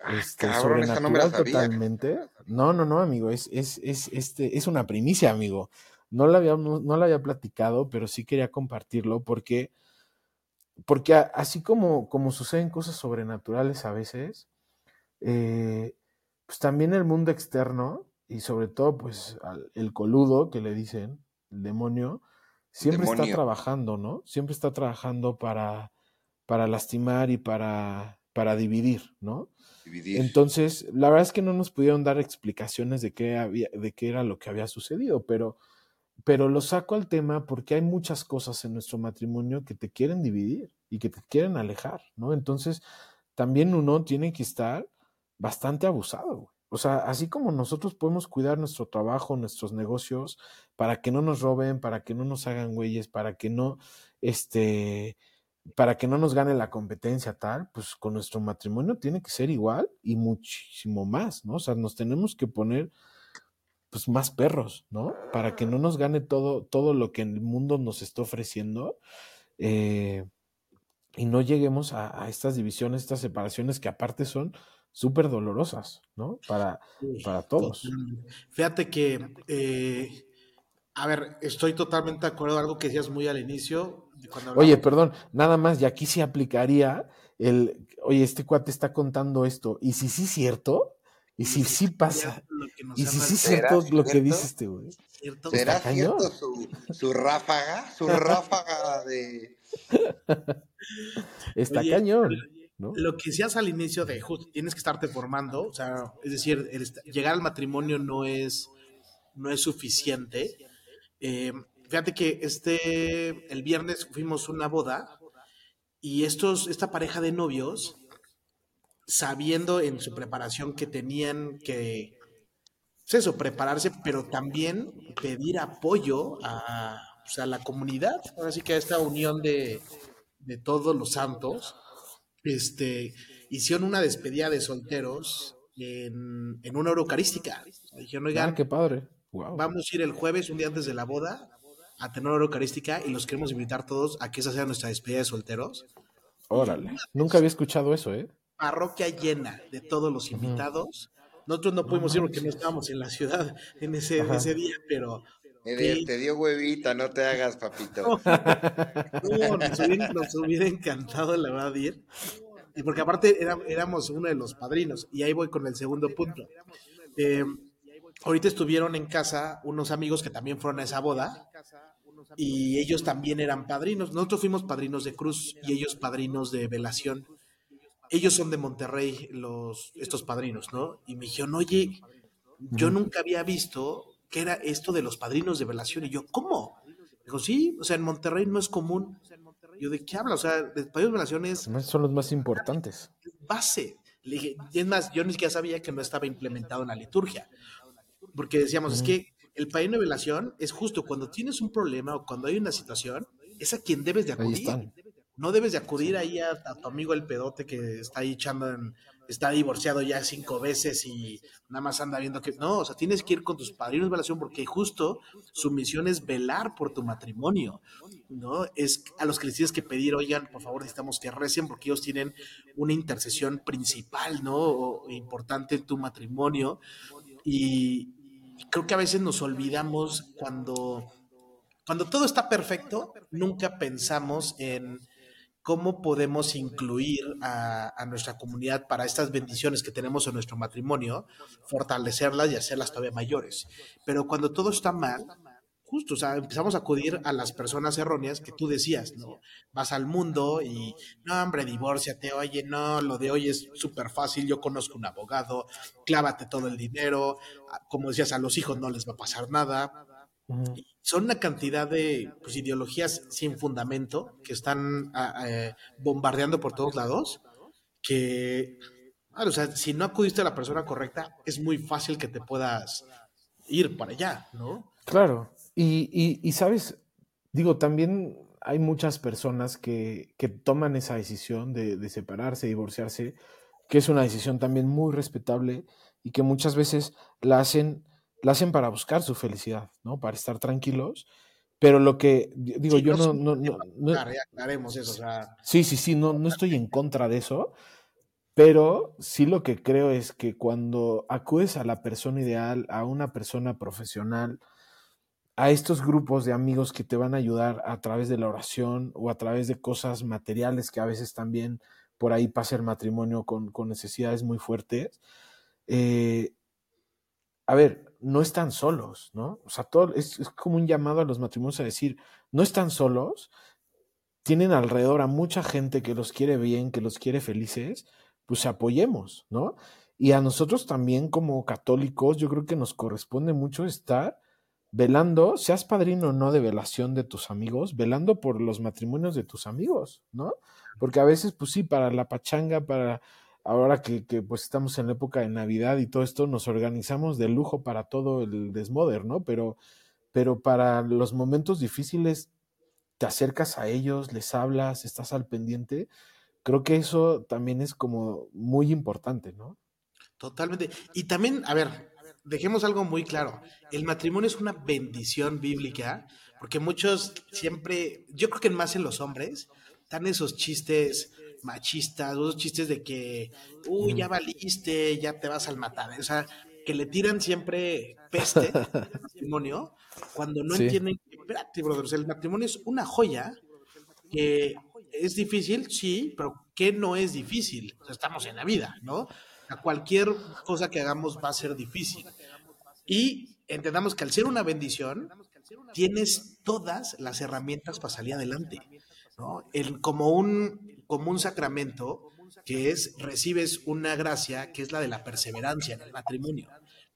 Ah, este, cabrón, no totalmente. No, no, no, amigo, es, es, es, este, es una primicia, amigo. No la había, no, no la había platicado, pero sí quería compartirlo porque, porque así como, como suceden cosas sobrenaturales a veces, eh, pues también el mundo externo y sobre todo, pues, el coludo que le dicen, el demonio, siempre está trabajando, ¿no? Siempre está trabajando para, para lastimar y para, para dividir, ¿no? Dividir. Entonces, la verdad es que no nos pudieron dar explicaciones de qué, había, de qué era lo que había sucedido, pero, pero lo saco al tema porque hay muchas cosas en nuestro matrimonio que te quieren dividir y que te quieren alejar, ¿no? Entonces, también uno tiene que estar bastante abusado, o sea, así como nosotros podemos cuidar nuestro trabajo, nuestros negocios, para que no nos roben, para que no nos hagan güeyes, para que no, este, para que no nos gane la competencia tal, pues con nuestro matrimonio tiene que ser igual y muchísimo más, ¿no? O sea, nos tenemos que poner pues más perros, ¿no? Para que no nos gane todo, todo lo que el mundo nos está ofreciendo eh, y no lleguemos a, a, estas divisiones, estas separaciones que aparte son súper dolorosas, ¿no? Para, para todos. Fíjate que, eh, a ver, estoy totalmente de acuerdo con algo que decías muy al inicio. Oye, perdón, nada más, y aquí sí aplicaría el, oye, este cuate está contando esto, y si sí es cierto, y si sí pasa, y si sí es cierto lo que dice este güey. ¿Será cierto su, su ráfaga? Su ráfaga de... Está cañón. Lo que decías al inicio de tienes que estarte formando, o sea, es decir, llegar al matrimonio no es no es suficiente. Eh, fíjate que este, el viernes fuimos una boda y estos, esta pareja de novios, sabiendo en su preparación que tenían que, pues eso, prepararse, pero también pedir apoyo a, pues, a la comunidad, ahora sí que a esta unión de, de todos los santos, este, hicieron una despedida de solteros en, en una hora eucarística. Dijeron, oigan, Ah, qué padre. Wow. vamos a ir el jueves, un día antes de la boda, a tener hora eucarística y los queremos invitar todos a que esa sea nuestra despedida de solteros. Órale. Nunca había escuchado eso, ¿eh? Parroquia llena de todos los invitados. Nosotros no pudimos ir porque no estábamos en la ciudad en ese, en ese día, pero Te, dio huevita, no te hagas, papito. no, nos, hubiera, nos hubiera encantado, la verdad, ir. Y porque aparte era- éramos uno de los padrinos. Y ahí voy con el segundo punto. Eh, ahorita estuvieron en casa unos amigos que también fueron a esa boda. Y ellos también eran padrinos. Nosotros fuimos padrinos de cruz y ellos padrinos de velación. Ellos son de Monterrey, los, estos padrinos, ¿no? Y me dijeron, oye, yo nunca había visto que era esto de los padrinos de velación. Y yo, ¿cómo? Digo, sí, o sea, en Monterrey no es común. Yo, ¿de qué habla? O sea, de padrinos de velación es Son los más importantes. base. Le dije, y es más, yo ni siquiera sabía que no estaba implementado en la liturgia. Porque decíamos, es que el padrino de velación es justo cuando tienes un problema o cuando hay una situación, es a quien debes de acudir. No debes de acudir ahí a, a tu amigo el pedote que está ahí echando en, está divorciado ya cinco veces y nada más anda viendo que no, o sea, tienes que ir con tus padrinos de velación porque justo su misión es velar por tu matrimonio, ¿no? Es a los que les tienes que pedir, oigan, por favor, necesitamos que recen porque ellos tienen una intercesión principal, ¿no? O importante en tu matrimonio y creo que a veces nos olvidamos cuando cuando todo está perfecto, nunca pensamos en cómo podemos incluir a, a nuestra comunidad para estas bendiciones que tenemos en nuestro matrimonio, fortalecerlas y hacerlas todavía mayores. Pero cuando todo está mal, justo, o sea, empezamos a acudir a las personas erróneas que tú decías, ¿no? Vas al mundo y, no, hombre, divórciate, oye, no, lo de hoy es súper fácil, yo conozco un abogado, clávate todo el dinero, como decías, a los hijos no les va a pasar nada, son una cantidad de pues, ideologías sin fundamento que están a- eh, bombardeando por todos lados, que, claro, o sea, si no acudiste a la persona correcta, es muy fácil que te puedas ir para allá, ¿no? Claro. Y, y- y, sabes, digo, también hay muchas personas que, que toman esa decisión de, de separarse, divorciarse, que es una decisión también muy respetable y que muchas veces la hacen, la hacen para buscar su felicidad, ¿no? Para estar tranquilos. Pero lo que, di- digo, Sí, yo no, no, no, eso, o sea, Sí, sí, sí, no, no estoy en contra de eso, pero sí lo que creo es que cuando acudes a la persona ideal, a una persona profesional, a estos grupos de amigos que te van a ayudar a través de la oración o a través de cosas materiales que a veces también por ahí pasa el matrimonio con, necesidades muy fuertes, eh, a ver, no están solos, ¿no? O sea, todo, es, es como un llamado a los matrimonios a decir, no están solos, tienen alrededor a mucha gente que los quiere bien, que los quiere felices, pues apoyemos, ¿no? Y a nosotros también como católicos, yo creo que nos corresponde mucho estar velando, seas padrino o no de velación de tus amigos, velando por los matrimonios de tus amigos, ¿no? Porque a veces, pues sí, para la pachanga, para ahora que, pues estamos en la época de Navidad y todo esto, nos organizamos de lujo para todo el desmoder, ¿no? Pero, pero para los momentos difíciles te acercas a ellos, les hablas, estás al pendiente. Creo que eso también es como muy importante, ¿no? totalmente. Y también, a ver, dejemos algo muy claro. El matrimonio es una bendición bíblica, porque muchos siempre, yo creo que más en los hombres, están esos chistes machistas, esos chistes de que, uy, ya valiste, ya te vas al matar. O sea, que le tiran siempre peste al matrimonio cuando no Sí. entienden que, espérate, brother, o sea, el matrimonio es una joya que es difícil, sí, pero que no es difícil. O sea, estamos en la vida, ¿no? A cualquier cosa que hagamos va a ser difícil. Y entendamos que al ser una bendición, tienes todas las herramientas para salir adelante, ¿no? El, como, un, como un sacramento que es, recibes una gracia que es la de la perseverancia en el matrimonio.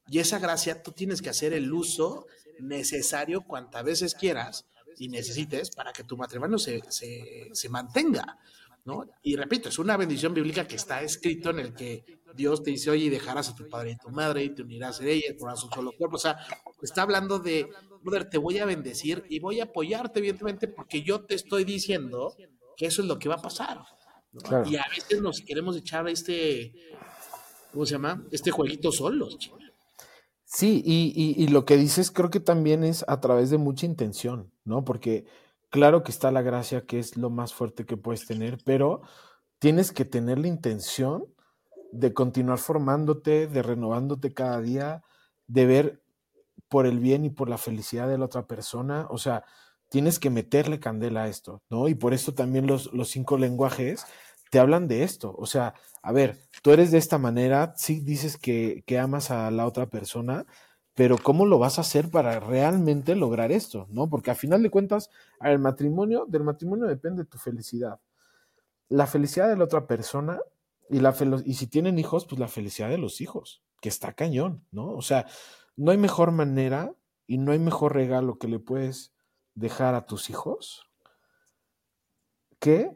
Y esa gracia tú tienes que hacer el uso necesario cuantas veces quieras y necesites para que tu matrimonio se, se, se mantenga. ¿no? Y repito, es una bendición bíblica que está escrito en el que Dios te dice, oye, dejarás a tu padre y tu madre y te unirás a ella, por un solo cuerpo. O sea, está hablando de, brother, te voy a bendecir y voy a apoyarte, evidentemente, porque yo te estoy diciendo que eso es lo que va a pasar. Y a veces nos queremos echar este, ¿cómo se llama? Este jueguito solos. Sí, y, y, lo que dices creo que también es a través de mucha intención, ¿no? Porque claro que está la gracia, que es lo más fuerte que puedes tener, pero tienes que tener la intención de continuar formándote, de renovándote cada día, de ver por el bien y por la felicidad de la otra persona. O sea, tienes que meterle candela a esto, ¿no? Y por eso también los, los cinco lenguajes te hablan de esto. O sea, a ver, tú eres de esta manera, sí dices que, que amas a la otra persona, pero ¿cómo lo vas a hacer para realmente lograr esto? ¿No? Porque a final de cuentas, el matrimonio, del matrimonio depende tu felicidad. La felicidad de la otra persona y, la y si tienen hijos, pues la felicidad de los hijos, que está cañón, ¿no? O sea, no hay mejor manera y no hay mejor regalo que le puedes dejar a tus hijos que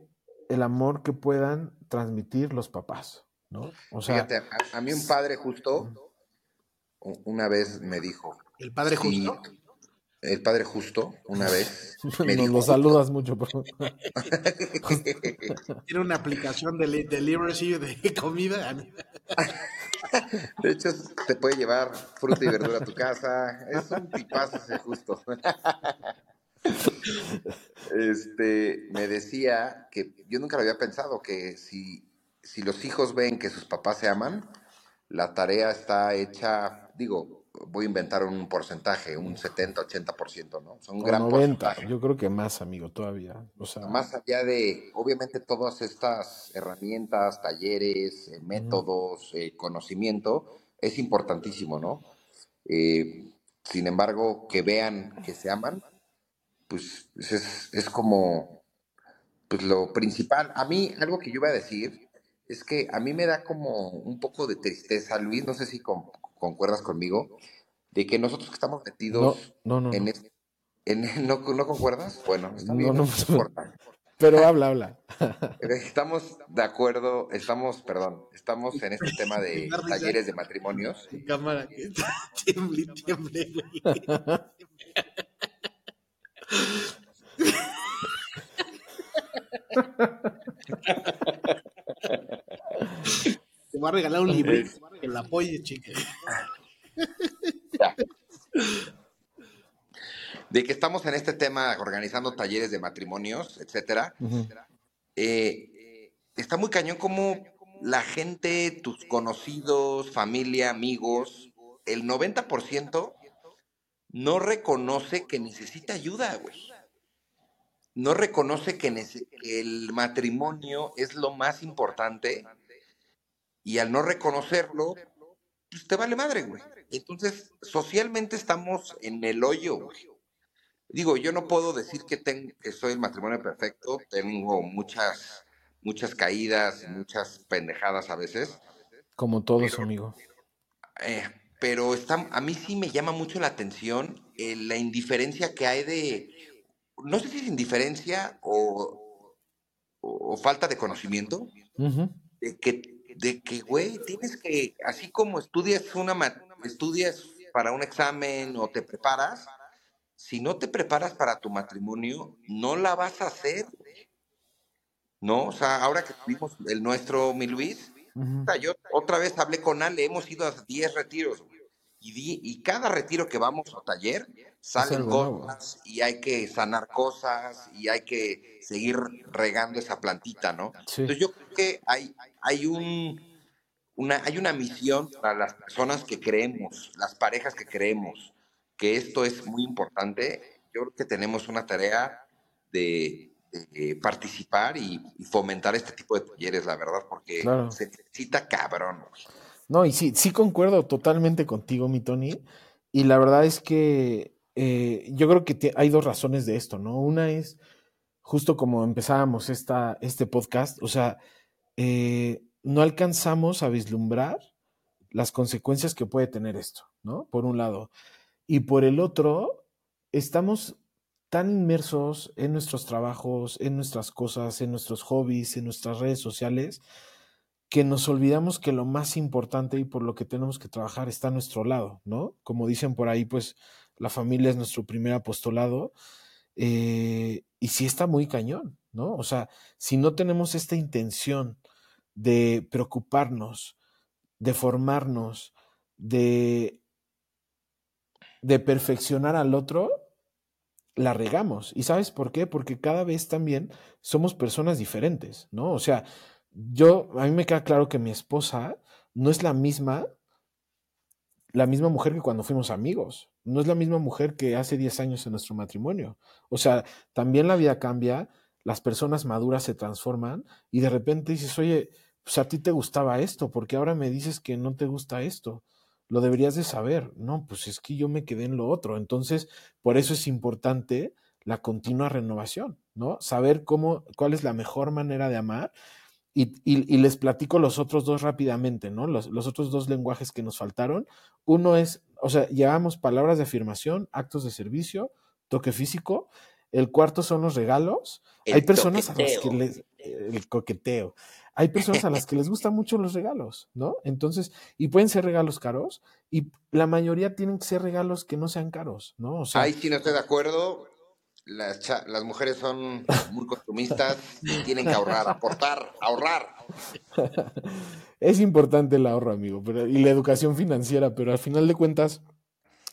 el amor que puedan transmitir los papás, ¿no? O sea, Fíjate, a, mí un padre justo una vez me dijo. ¿El padre justo? El padre justo, una vez. Me Nos lo saludas mucho, por Tiene una aplicación de delivery de comida. De hecho, te puede llevar fruta y verdura a tu casa. Es un tipazo ese justo. Este, me decía que yo nunca lo había pensado, que si, si los hijos ven que sus papás se aman, la tarea está hecha, digo, voy a inventar un porcentaje, un 70, 80%, ¿no? Son un gran 90, yo creo que más, amigo, todavía. más allá de, obviamente, todas estas herramientas, talleres, eh, métodos, eh, conocimiento, es importantísimo, ¿no? Eh, sin embargo, que vean que se aman, pues es, es como pues lo principal. A mí, algo que yo iba a decir, es que a mí me da como un poco de tristeza, Luis, no sé si concuerdas conmigo, de que nosotros que estamos metidos no, no, no, en, este, en ¿no, ¿no, concuerdas? Bueno, está bien, no, importa. Pero habla, habla. Estamos de acuerdo, estamos, perdón, estamos en este tema de talleres de matrimonios. Cámara, tiemble, tiemble, Te va a regalar un libro que la apoye, chica. De que estamos en este tema organizando talleres de matrimonios, etcétera. Eh, está muy cañón como la gente, tus conocidos, familia, amigos, el 90% no reconoce que necesita ayuda, güey. No reconoce que, que el matrimonio es lo más importante y al no reconocerlo, pues te vale madre, güey. Entonces, socialmente estamos en el hoyo, güey. Digo, yo no puedo decir que, tengo, que soy el matrimonio perfecto, tengo muchas, muchas caídas, muchas pendejadas a veces. Como todos, amigo. Eh, pero está, a mí sí me llama mucho la atención eh, la indiferencia que hay de, no sé si es indiferencia o, o, falta de conocimiento, de que de que, güey, tienes que, así como estudias una estudias para un examen o te preparas, si no te preparas para tu matrimonio, no la vas a hacer. ¿No? O sea, ahora que tuvimos el nuestro, mi Luis, yo otra vez hablé con Ale, hemos ido a 10 retiros, y, y, cada retiro que vamos a taller, salen cosas y hay que sanar cosas y hay que seguir regando esa plantita, ¿no? Entonces yo creo que hay, hay un una, hay una misión para las personas que creemos, las parejas que creemos que esto es muy importante. Yo creo que tenemos una tarea de, participar y, fomentar este tipo de talleres, la verdad, porque se necesita cabrón. No, y sí, sí concuerdo totalmente contigo, mi Tony. Y la verdad es que eh, yo creo que hay dos razones de esto, ¿no? Una es, justo como empezábamos esta, este podcast, o sea, eh, no alcanzamos a vislumbrar las consecuencias que puede tener esto, ¿no? Por un lado. Y por el otro, estamos tan inmersos en nuestros trabajos, en nuestras cosas, en nuestros hobbies, en nuestras redes sociales, que nos olvidamos que lo más importante y por lo que tenemos que trabajar está a nuestro lado, ¿no? Como dicen por ahí, pues la familia es nuestro primer apostolado. Eh, y sí está muy cañón, ¿no? O sea, si no tenemos esta intención de preocuparnos, de formarnos, de, de perfeccionar al otro, la regamos. ¿Y sabes por qué? Porque cada vez también somos personas diferentes, ¿no? O sea, yo, a mí me queda claro que mi esposa no es la misma, la misma mujer que cuando fuimos amigos, no es la misma mujer que hace 10 años en nuestro matrimonio. O sea, también la vida cambia, las personas maduras se transforman y de repente dices, oye, pues a ti te gustaba esto, porque ahora me dices que no te gusta esto. Lo deberías de saber. No, pues es que yo me quedé en lo otro. Entonces, por eso es importante la continua renovación, ¿no? Saber cómo, cuál es la mejor manera de amar y, les platico los otros dos rápidamente, ¿no? Los, otros dos lenguajes que nos faltaron. Uno es, o sea, llevamos palabras de afirmación, actos de servicio, toque físico. El cuarto son los regalos. Hay personas a las que les. El coqueteo. Hay personas a las que les gustan mucho los regalos, ¿no? Entonces, y pueden ser regalos caros, y la mayoría tienen que ser regalos que no sean caros, ¿no? O sea, Ahí sí no estoy de acuerdo las, las mujeres son muy consumistas y tienen que ahorrar, aportar, ahorrar. Es importante el ahorro, amigo, pero, y la educación financiera, pero al final de cuentas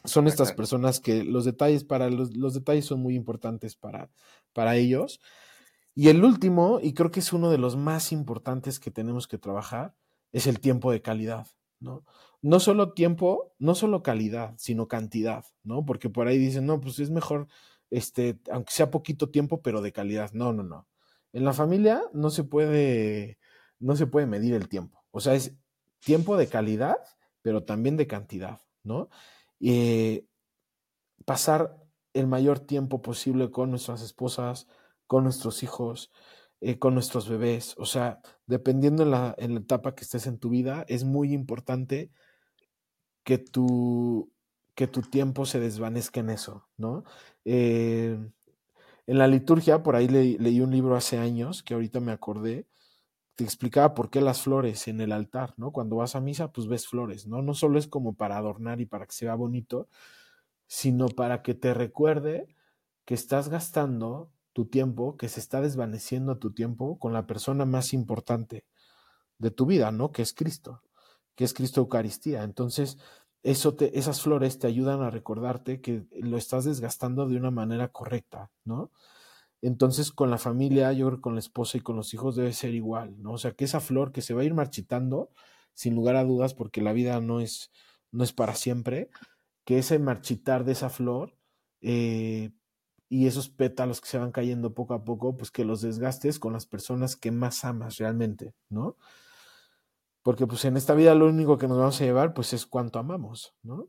son estas personas que los detalles para los, los detalles son muy importantes para, para ellos. Y el último, y creo que es uno de los más importantes que tenemos que trabajar, es el tiempo de calidad, ¿no? No solo tiempo, no solo calidad, sino cantidad, ¿no? Porque por ahí dicen, no, pues es mejor este, aunque sea poquito tiempo, pero de calidad. No, no, no. En la familia no se puede, no se puede medir el tiempo. O sea, es tiempo de calidad, pero también de cantidad, ¿no? Eh, pasar el mayor tiempo posible con nuestras esposas, con nuestros hijos, eh, con nuestros bebés. O sea, dependiendo en la, en la etapa que estés en tu vida, es muy importante que tu, que tu tiempo se desvanezca en eso, ¿no? Eh, en la liturgia, por ahí leí un libro hace años, que ahorita me acordé, te explicaba por qué las flores en el altar, ¿no? Cuando vas a misa, pues ves flores, ¿no? No solo es como para adornar y para que se vea bonito, sino para que te recuerde que estás gastando tu tiempo, que se está desvaneciendo tu tiempo con la persona más importante de tu vida, ¿no? Que es Cristo, que es Cristo Eucaristía. Entonces, esas flores te ayudan a recordarte que lo estás desgastando de una manera correcta, ¿no? Entonces, con la familia, yo creo que con la esposa y con los hijos debe ser igual, ¿no? O sea, que esa flor que se va a ir marchitando, sin lugar a dudas, porque la vida no es, no es para siempre, que ese marchitar de esa flor eh, y esos pétalos que se van cayendo poco a poco, pues que los desgastes con las personas que más amas realmente, ¿no? Porque pues en esta vida lo único que nos vamos a llevar pues es cuánto amamos, ¿no?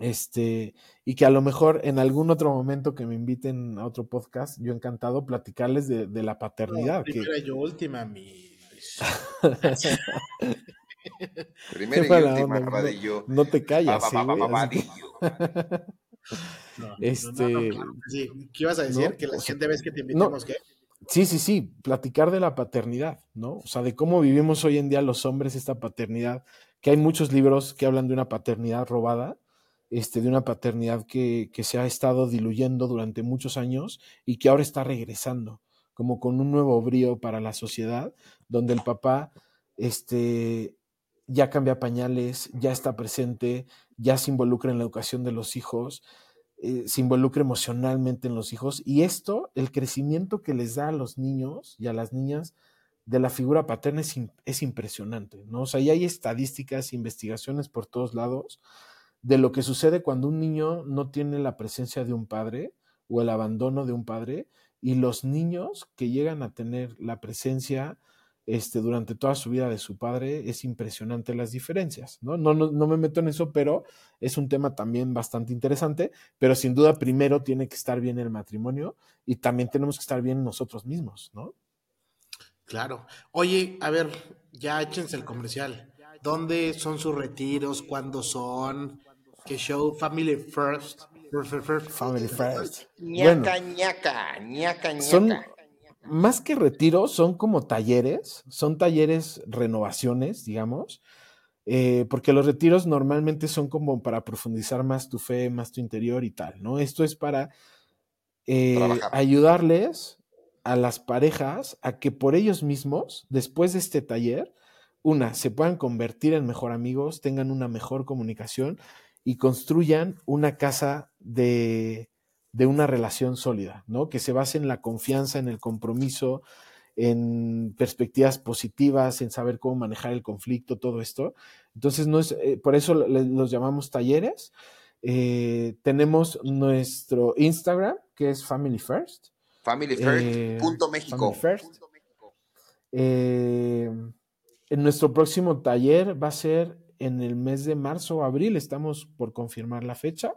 Este, y que a lo mejor en algún otro momento que me inviten a otro podcast, yo encantado platicarles de, la paternidad. primera y última, mi... primera y última, no, no, te callas, este... Sí, ¿qué ibas a decir? que la siguiente vez que te invitemos, ¿qué? Sí, sí, sí, platicar de la paternidad, ¿no? O sea, de cómo vivimos hoy en día los hombres esta paternidad, que hay muchos libros que hablan de una paternidad robada, este, de una paternidad que, que se ha estado diluyendo durante muchos años y que ahora está regresando, como con un nuevo brío para la sociedad, donde el papá este, ya cambia pañales, ya está presente, ya se involucra en la educación de los hijos, eh, se involucra emocionalmente en los hijos y esto, el crecimiento que les da a los niños y a las niñas de la figura paterna es, impresionante, ¿no? O sea, ya hay estadísticas, investigaciones por todos lados de lo que sucede cuando un niño no tiene la presencia de un padre o el abandono de un padre y los niños que llegan a tener la presencia este, durante toda su vida de su padre, es impresionante las diferencias, ¿no? No, ¿no? me meto en eso, pero es un tema también bastante interesante, pero sin duda primero tiene que estar bien el matrimonio y también tenemos que estar bien nosotros mismos, ¿no? Claro. Oye, a ver, ya échense el comercial. ¿Dónde son sus retiros? ¿Cuándo son? ¿Qué show? Family First. Family First. ñaca, ñaca, ñaca, ñaca. Son más que retiros, son como talleres, son talleres renovaciones, digamos, eh, porque los retiros normalmente son como para profundizar más tu fe, más tu interior y tal, ¿no? Esto es para eh, ayudarles a las parejas a que por ellos mismos, después de este taller, una, se puedan convertir en mejor amigos, tengan una mejor comunicación y construyan una casa de, de una relación sólida, ¿no? Que se base en la confianza, en el compromiso, en perspectivas positivas, en saber cómo manejar el conflicto, todo esto. Entonces, no es, eh, por eso los llamamos talleres. Eh, tenemos nuestro Instagram, que es Family First. Family First, Eh, punto México. Family First. Eh, en nuestro próximo taller va a ser en el mes de marzo o abril, estamos por confirmar la fecha,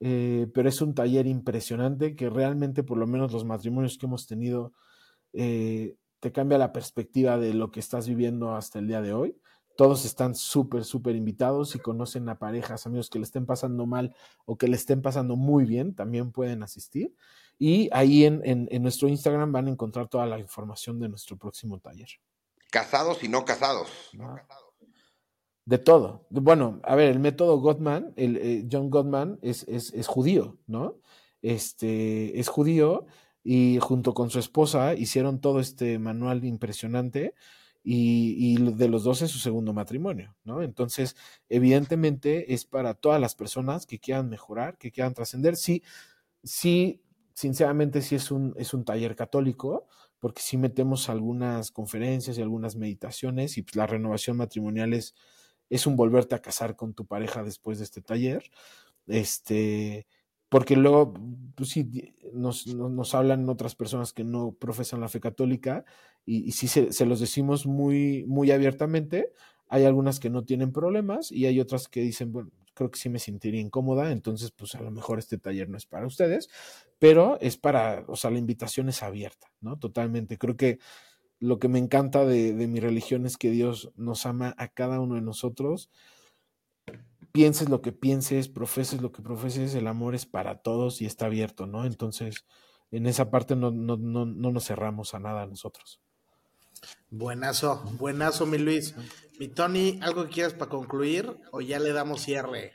eh, pero es un taller impresionante que realmente por lo menos los matrimonios que hemos tenido eh, te cambia la perspectiva de lo que estás viviendo hasta el día de hoy. Todos están súper, súper invitados. Si conocen a parejas, amigos que le estén pasando mal o que le estén pasando muy bien, también pueden asistir. Y ahí en, en- en nuestro Instagram van a encontrar toda la información de nuestro próximo taller. Casados y no casados. ¿no? De todo. Bueno, a ver, el método Gottman, el, eh, John Gottman es, es, es judío, ¿no? Este, es judío y junto con su esposa hicieron todo este manual impresionante y, y de los dos es su segundo matrimonio, ¿no? Entonces, evidentemente es para todas las personas que quieran mejorar, que quieran trascender. Sí, sí, sinceramente sí es un, es un taller católico, porque sí metemos algunas conferencias y algunas meditaciones y pues, la renovación matrimonial es, es un volverte a casar con tu pareja después de este taller. Este, porque luego, pues sí, nos, nos hablan otras personas que no profesan la fe católica y, y sí se, se los decimos muy, muy abiertamente. Hay algunas que no tienen problemas y hay otras que dicen, bueno, creo que sí me sentiría incómoda, entonces pues a lo mejor este taller no es para ustedes, pero es para, o sea, la invitación es abierta, ¿no? Totalmente. Creo que lo que me encanta de, de mi religión es que Dios nos ama a cada uno de nosotros. Pienses lo que pienses, profeses lo que profeses, el amor es para todos y está abierto, ¿no? Entonces, en esa parte no, no, no, no nos cerramos a nada nosotros. Buenazo, buenazo, mi Luis. Mi Tony, ¿algo que quieras para concluir o ya le damos cierre?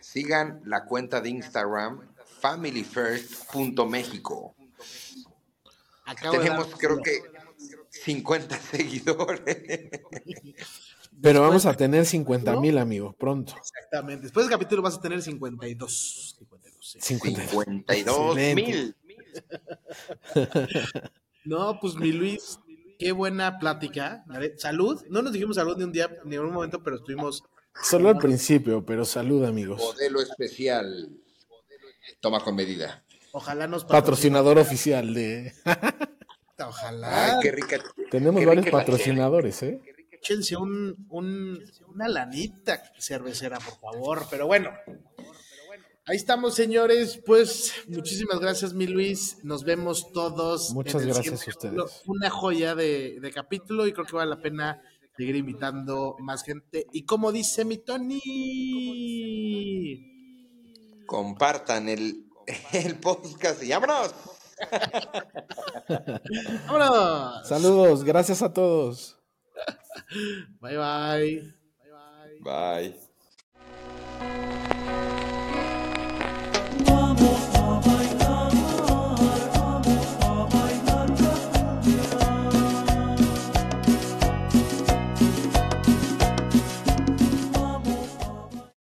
Sigan la cuenta de Instagram familyfirst.mexico. Tenemos creo que 50 seguidores. Pero vamos a tener 50 mil, amigo, pronto. Exactamente. Después del capítulo vas a tener 52. 52 sí. 52. 52 mil. No, pues mi Luis, qué buena plática. Salud. No nos dijimos salud ni un día, ni en un momento, pero estuvimos. Solo al principio, pero salud, amigos. Modelo especial. Toma con medida. Ojalá nos Patrocinador oficial de... Ojalá. Ay, qué rica. Tenemos qué varios rica patrocinadores, ¿eh? Échense un, un- una lanita cervecera, por favor. Pero bueno, ahí estamos, señores. Pues muchísimas gracias, mi Luis. Nos vemos todos. Muchas en el gracias siguiente a ustedes. Una joya de, de capítulo y creo que vale la pena seguir invitando más gente. Y como dice mi Tony. Compartan el, el podcast y vámonos. ¡Vámonos! Saludos, gracias a todos. Bye bye. Bye.